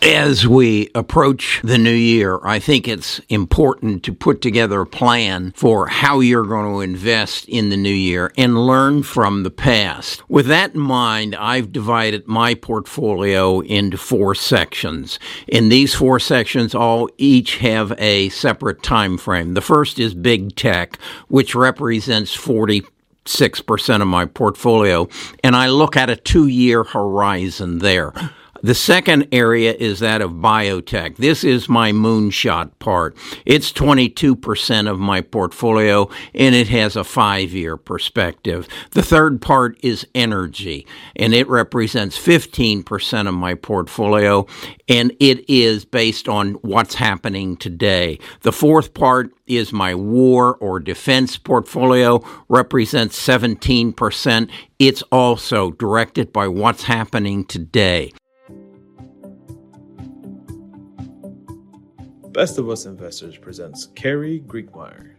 As we approach the new year, I think it's important to put together a plan for how you're going to invest in the new year and learn from the past. With that in mind, I've divided my portfolio into four sections. In these four sections, all each have a separate time frame. The first is big tech, which represents 40 6% of my portfolio, and I look at a two year horizon there. The second area is that of biotech. This is my moonshot part. It's 22% of my portfolio and it has a five year perspective. The third part is energy and it represents 15% of my portfolio and it is based on what's happening today. The fourth part is my war or defense portfolio, represents 17%. It's also directed by what's happening today. Best of Us Investors presents Carrie Griegmeier.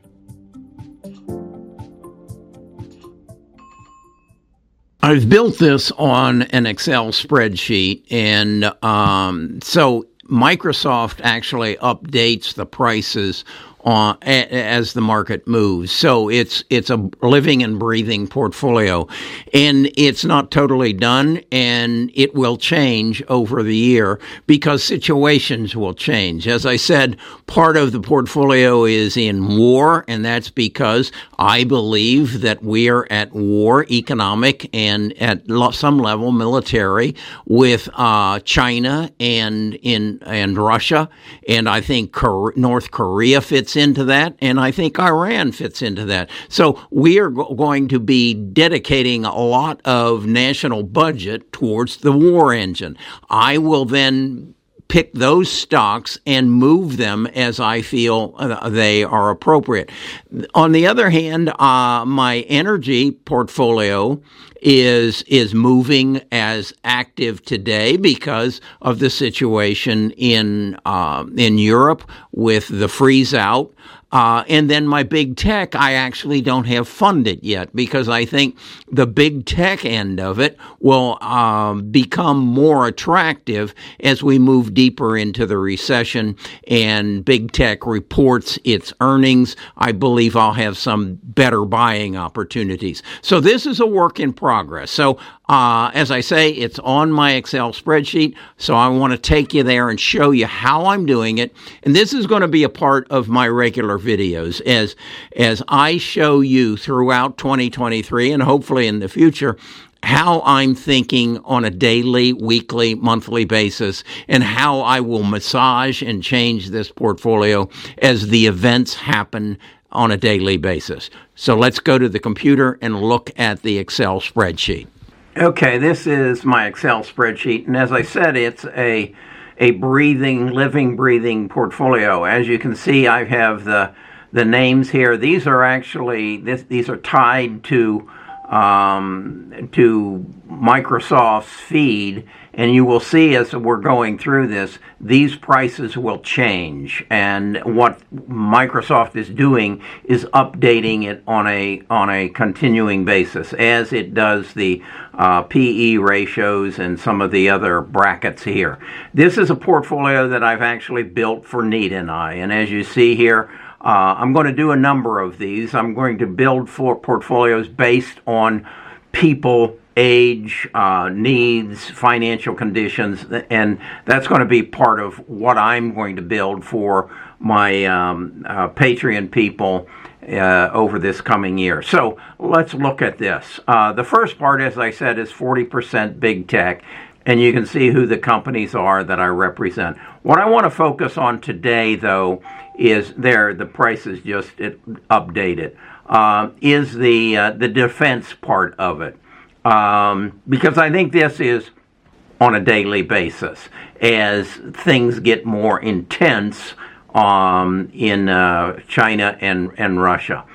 I've built this on an Excel spreadsheet, and um, so Microsoft actually updates the prices as the market moves. So it's it's a living and breathing portfolio, and it's not totally done, and it will change over the year because situations will change. As I said, part of the portfolio is in war, and that's because I believe that we are at war, economic and at some level military, with uh, China and in and Russia, and I think North Korea fits fits into that, and I think Iran fits into that. So we are go- going to be dedicating a lot of national budget towards the war engine. I will then pick those stocks and move them as I feel uh, they are appropriate. On the other hand, uh, my energy portfolio is is moving as active today because of the situation in uh, in Europe with the freeze out. Uh, and then my big tech, I actually don't have funded yet because I think the big tech end of it will um, become more attractive as we move deeper into the recession and big tech reports its earnings. I believe I'll have some better buying opportunities. So this is a work in progress. So uh, as I say, it's on my Excel spreadsheet, so I want to take you there and show you how I'm doing it. And this is going to be a part of my regular videos as as I show you throughout 2023 and hopefully in the future how I'm thinking on a daily, weekly, monthly basis, and how I will massage and change this portfolio as the events happen on a daily basis. So let's go to the computer and look at the Excel spreadsheet. Okay, this is my Excel spreadsheet, and as I said, it's a a breathing, living, breathing portfolio. As you can see, I have the the names here. These are actually this, these are tied to um, to Microsoft's feed, and you will see as we're going through this, these prices will change. And what Microsoft is doing is updating it on a on a continuing basis, as it does the uh, PE ratios and some of the other brackets here. This is a portfolio that I've actually built for Nita and I, and as you see here. Uh, I'm going to do a number of these. I'm going to build for portfolios based on people, age, uh, needs, financial conditions, and that's going to be part of what I'm going to build for my um, uh, Patreon people uh, over this coming year. So let's look at this. Uh, the first part, as I said, is 40% big tech and you can see who the companies are that I represent. What I want to focus on today, though, is there the price is just updated. Uh, is the uh, the defense part of it um, because I think this is on a daily basis as things get more intense um, in uh, China and and Russia.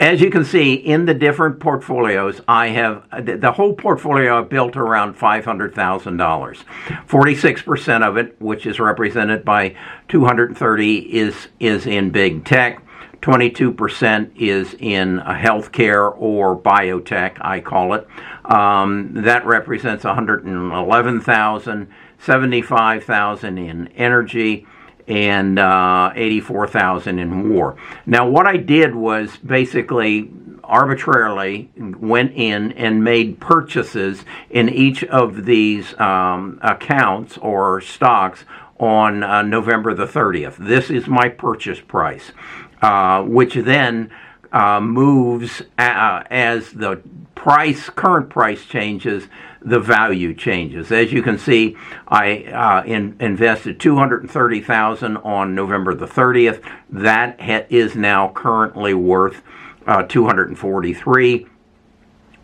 As you can see in the different portfolios, I have the whole portfolio I've built around $500,000. 46% of it, which is represented by 230 is is in big tech. 22% is in healthcare or biotech, I call it. Um, that represents 111,000, 75,000 in energy, and uh, 84,000 in war. Now, what I did was basically arbitrarily went in and made purchases in each of these um, accounts or stocks on uh, November the 30th. This is my purchase price, uh, which then uh, moves uh, as the price, current price changes, the value changes. As you can see, I uh, in, invested 230,000 on November the 30th. That ha- is now currently worth uh, 243.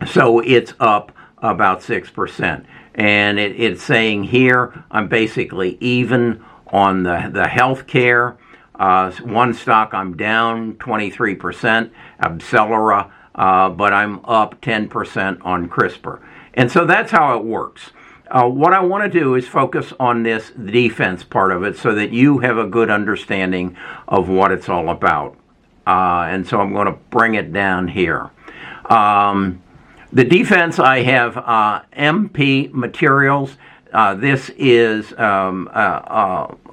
So it's up about 6%. And it, it's saying here I'm basically even on the, the health care. Uh, one stock I'm down 23%, Accelera, uh, but I'm up 10% on CRISPR. And so that's how it works. Uh, what I want to do is focus on this defense part of it so that you have a good understanding of what it's all about. Uh, and so I'm going to bring it down here. Um, the defense, I have uh, MP Materials. Uh, this is um,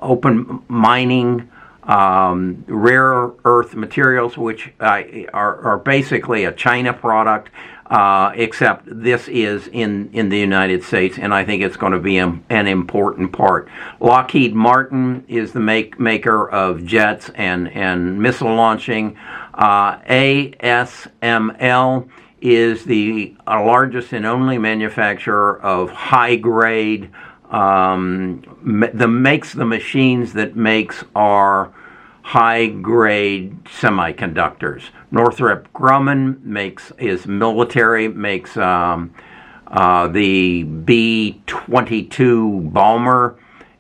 open mining um, rare earth materials, which are, are, basically a China product, uh, except this is in, in the United States, and I think it's going to be a, an important part. Lockheed Martin is the make, maker of jets and, and missile launching. Uh, ASML is the uh, largest and only manufacturer of high grade um, the makes the machines that makes our high grade semiconductors. Northrop Grumman makes is military makes um, uh, the B twenty two bomber,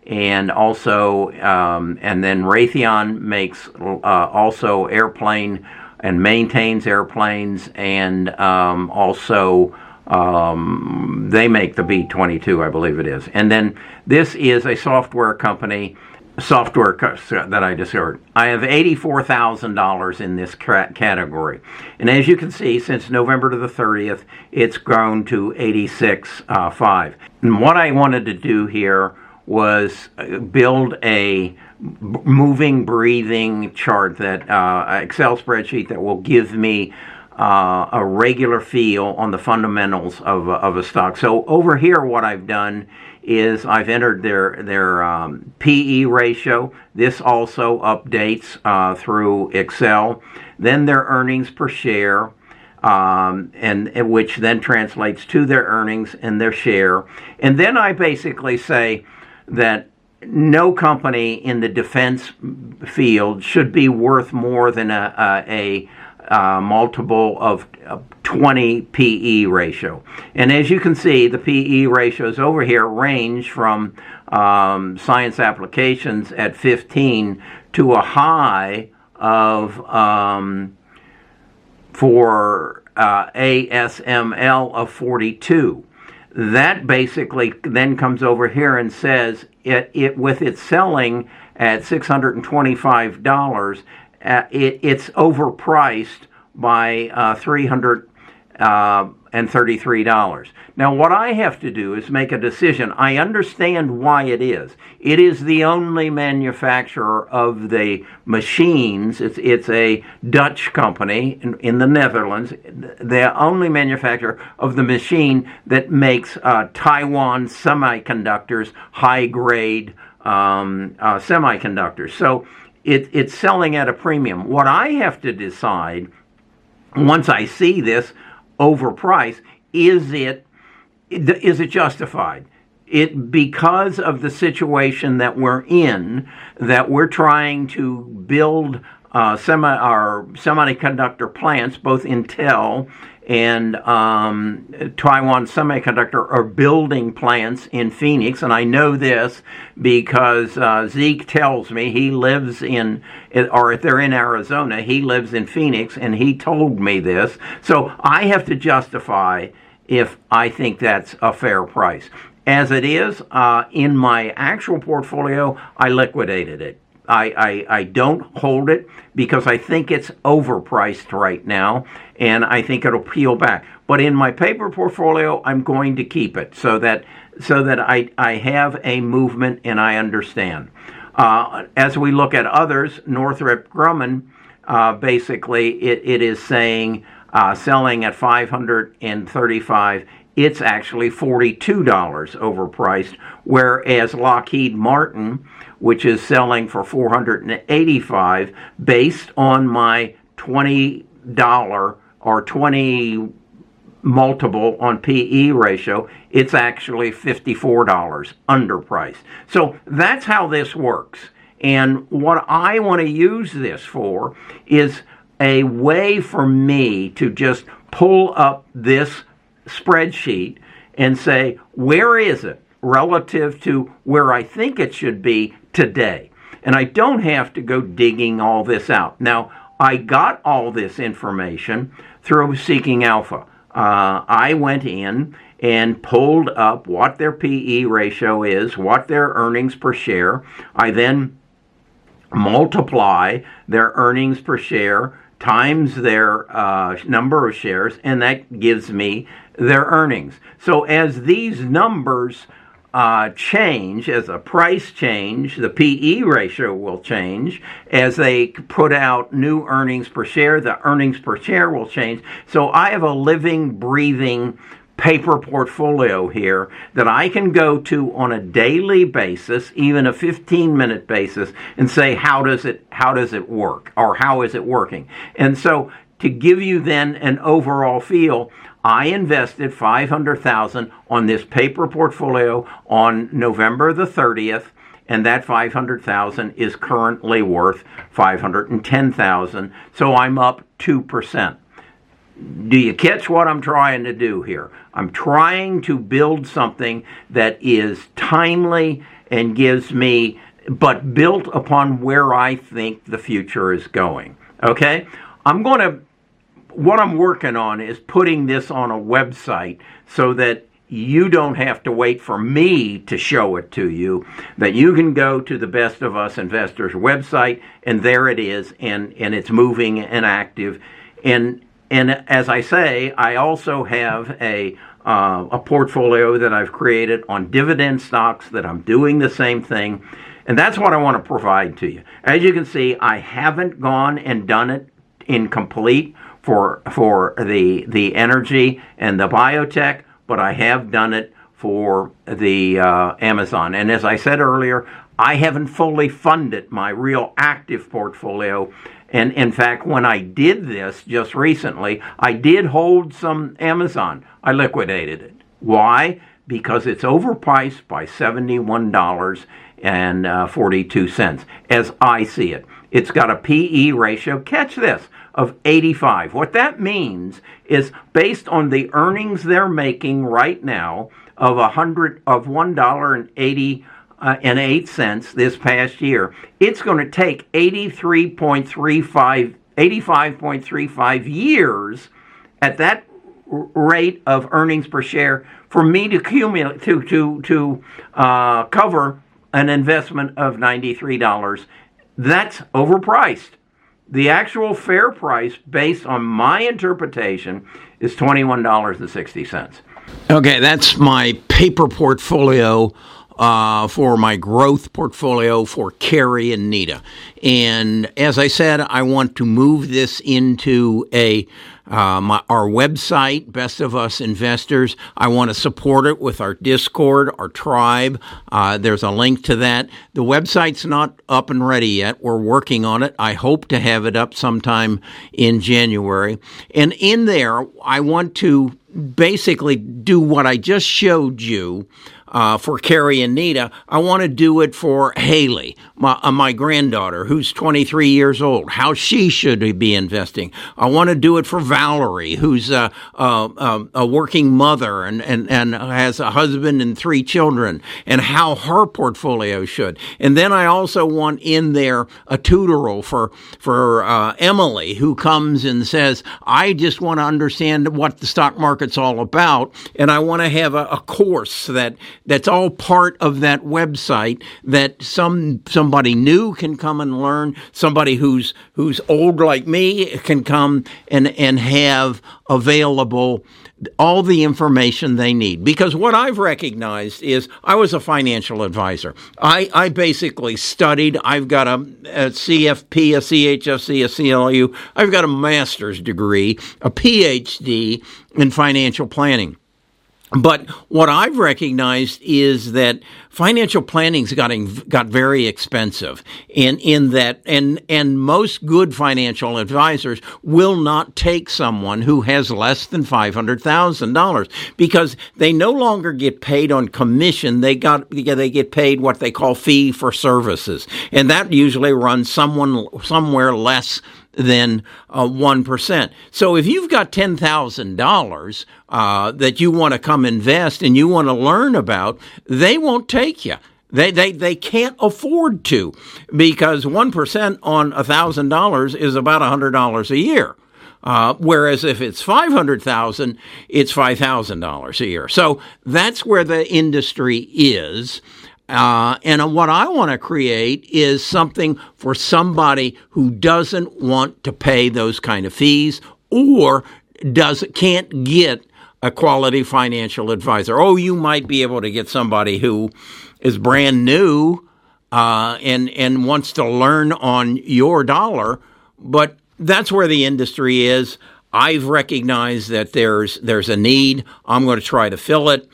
and also um, and then Raytheon makes uh, also airplane and maintains airplanes, and um, also um, they make the B 22, I believe it is. And then this is a software company software that I discovered. I have $84,000 in this category. And as you can see, since November to the 30th, it's grown to 86.5. Uh, and what I wanted to do here was uh, build a moving, breathing chart that uh, Excel spreadsheet that will give me uh, a regular feel on the fundamentals of, of a stock. So over here, what I've done is I've entered their their um, PE ratio. This also updates uh, through Excel. Then their earnings per share, um, and, and which then translates to their earnings and their share. And then I basically say that no company in the defense field should be worth more than a, a, a multiple of 20 PE ratio. And as you can see, the PE ratios over here range from um, science applications at 15 to a high of um, for uh, ASML of 42. That basically then comes over here and says it, it with its selling at $625, uh, it, it's overpriced by uh, 300 uh, and $33. Now, what I have to do is make a decision. I understand why it is. It is the only manufacturer of the machines. It's, it's a Dutch company in, in the Netherlands, the only manufacturer of the machine that makes uh, Taiwan semiconductors, high grade um, uh, semiconductors. So it, it's selling at a premium. What I have to decide once I see this, overpriced, is it is it justified? It because of the situation that we're in, that we're trying to build uh, semi our semiconductor plants, both Intel and um, Taiwan Semiconductor are building plants in Phoenix, and I know this because uh, Zeke tells me he lives in, or if they're in Arizona, he lives in Phoenix, and he told me this. So I have to justify if I think that's a fair price. As it is, uh, in my actual portfolio, I liquidated it. I, I, I don't hold it because I think it's overpriced right now and I think it'll peel back. But in my paper portfolio, I'm going to keep it so that so that I, I have a movement and I understand. Uh, as we look at others, Northrop Grumman, uh, basically, it, it is saying uh, selling at 535 it's actually $42 overpriced, whereas Lockheed Martin, which is selling for 485 based on my $20 or 20 multiple on PE ratio, it's actually $54 underpriced. So that's how this works. And what I want to use this for is a way for me to just pull up this spreadsheet and say, where is it relative to where I think it should be today? And I don't have to go digging all this out. Now, I got all this information through Seeking Alpha. Uh, I went in and pulled up what their PE ratio is, what their earnings per share. I then multiply their earnings per share times their uh, number of shares, and that gives me their earnings. So as these numbers uh, change, as a price change, the PE ratio will change. As they put out new earnings per share, the earnings per share will change. So I have a living, breathing paper portfolio here that I can go to on a daily basis, even a 15 minute basis, and say, how does it, how does it work? Or how is it working? And so to give you then an overall feel, I invested 500,000 on this paper portfolio on November the 30th and that 500,000 is currently worth 510,000 so I'm up 2%. Do you catch what I'm trying to do here? I'm trying to build something that is timely and gives me but built upon where I think the future is going. Okay? I'm going to what I'm working on is putting this on a website so that you don't have to wait for me to show it to you, that you can go to the Best of Us Investors website and there it is and, and it's moving and active. And, and as I say, I also have a, uh, a portfolio that I've created on dividend stocks that I'm doing the same thing. And that's what I want to provide to you. As you can see, I haven't gone and done it in complete for for the the energy and the biotech, but I have done it for the uh, Amazon. And as I said earlier, I haven't fully funded my real active portfolio. And in fact, when I did this just recently, I did hold some Amazon. I liquidated it. Why? Because it's overpriced by $71 and uh, 42 as I see it. It's got a PE ratio. Catch this of 85. What that means is based on the earnings they're making right now of a hundred of one dollar and eighty uh, and eight cents this past year, it's going to take 83.35 85.35 years at that rate of earnings per share for me to cumulate to to to uh, cover an investment of ninety three dollars. That's overpriced. The actual fair price, based on my interpretation, is $21.60. Okay, that's my paper portfolio uh, for my growth portfolio for Carrie and Nita. And as I said, I want to move this into a uh, my, our website, Best of Us Investors. I want to support it with our Discord, our tribe. Uh, there's a link to that. The website's not up and ready yet. We're working on it. I hope to have it up sometime in January. And in there, I want to basically do what I just showed you uh, for Carrie and Nita. I want to do it for Haley, my, uh, my granddaughter, who's 23 years old, how she should be investing. I want to do it for Valerie, who's a, a, a, working mother and, and, and has a husband and three children, and how her portfolio should. And then I also want in there a tutorial for, for uh, Emily, who comes and says, I just want to understand what the stock market's all about, and I want to have a, a course that that's all part of that website that some somebody new can come and learn. Somebody who's who's old like me can come and and have available all the information they need. Because what I've recognized is I was a financial advisor. I, I basically studied. I've got a, a CFP, a CHFC, a CLU. I've got a master's degree, a PhD in financial planning. But what I've recognized is that financial planning's got very expensive in in that and and most good financial advisors will not take someone who has less than five hundred thousand dollars because they no longer get paid on commission they got they get paid what they call fee for services and that usually runs someone somewhere less than uh, 1%. So if you've got $10,000 uh, that you want to come invest and you want to learn about, they won't take you. They, they, they can't afford to because 1% on $1,000 is about $100 a year. Uh, whereas if it's 500,000, it's $5,000 a year. So that's where the industry is. Uh, and what I want to create is something for somebody who doesn't want to pay those kind of fees or does can't get a quality financial advisor. Oh, you might be able to get somebody who is brand new uh, and and wants to learn on your dollar, but that's where the industry is. I've recognized that there's there's a need. I'm going to try to fill it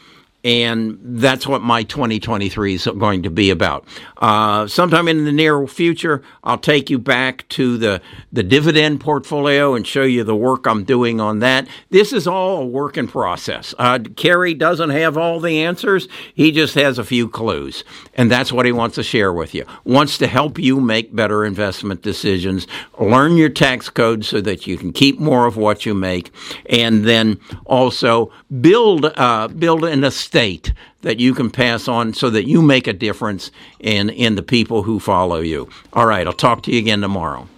and that's what my 2023 is going to be about. Uh, sometime in the near future, I'll take you back to the, the dividend portfolio and show you the work I'm doing on that. This is all a work in process. Uh, Kerry doesn't have all the answers, he just has a few clues, and that's what he wants to share with you. Wants to help you make better investment decisions, learn your tax code so that you can keep more of what you make, and then also build uh, build an estate that you can pass on so that you make a difference in in the people who follow you. All right, I'll talk to you again tomorrow.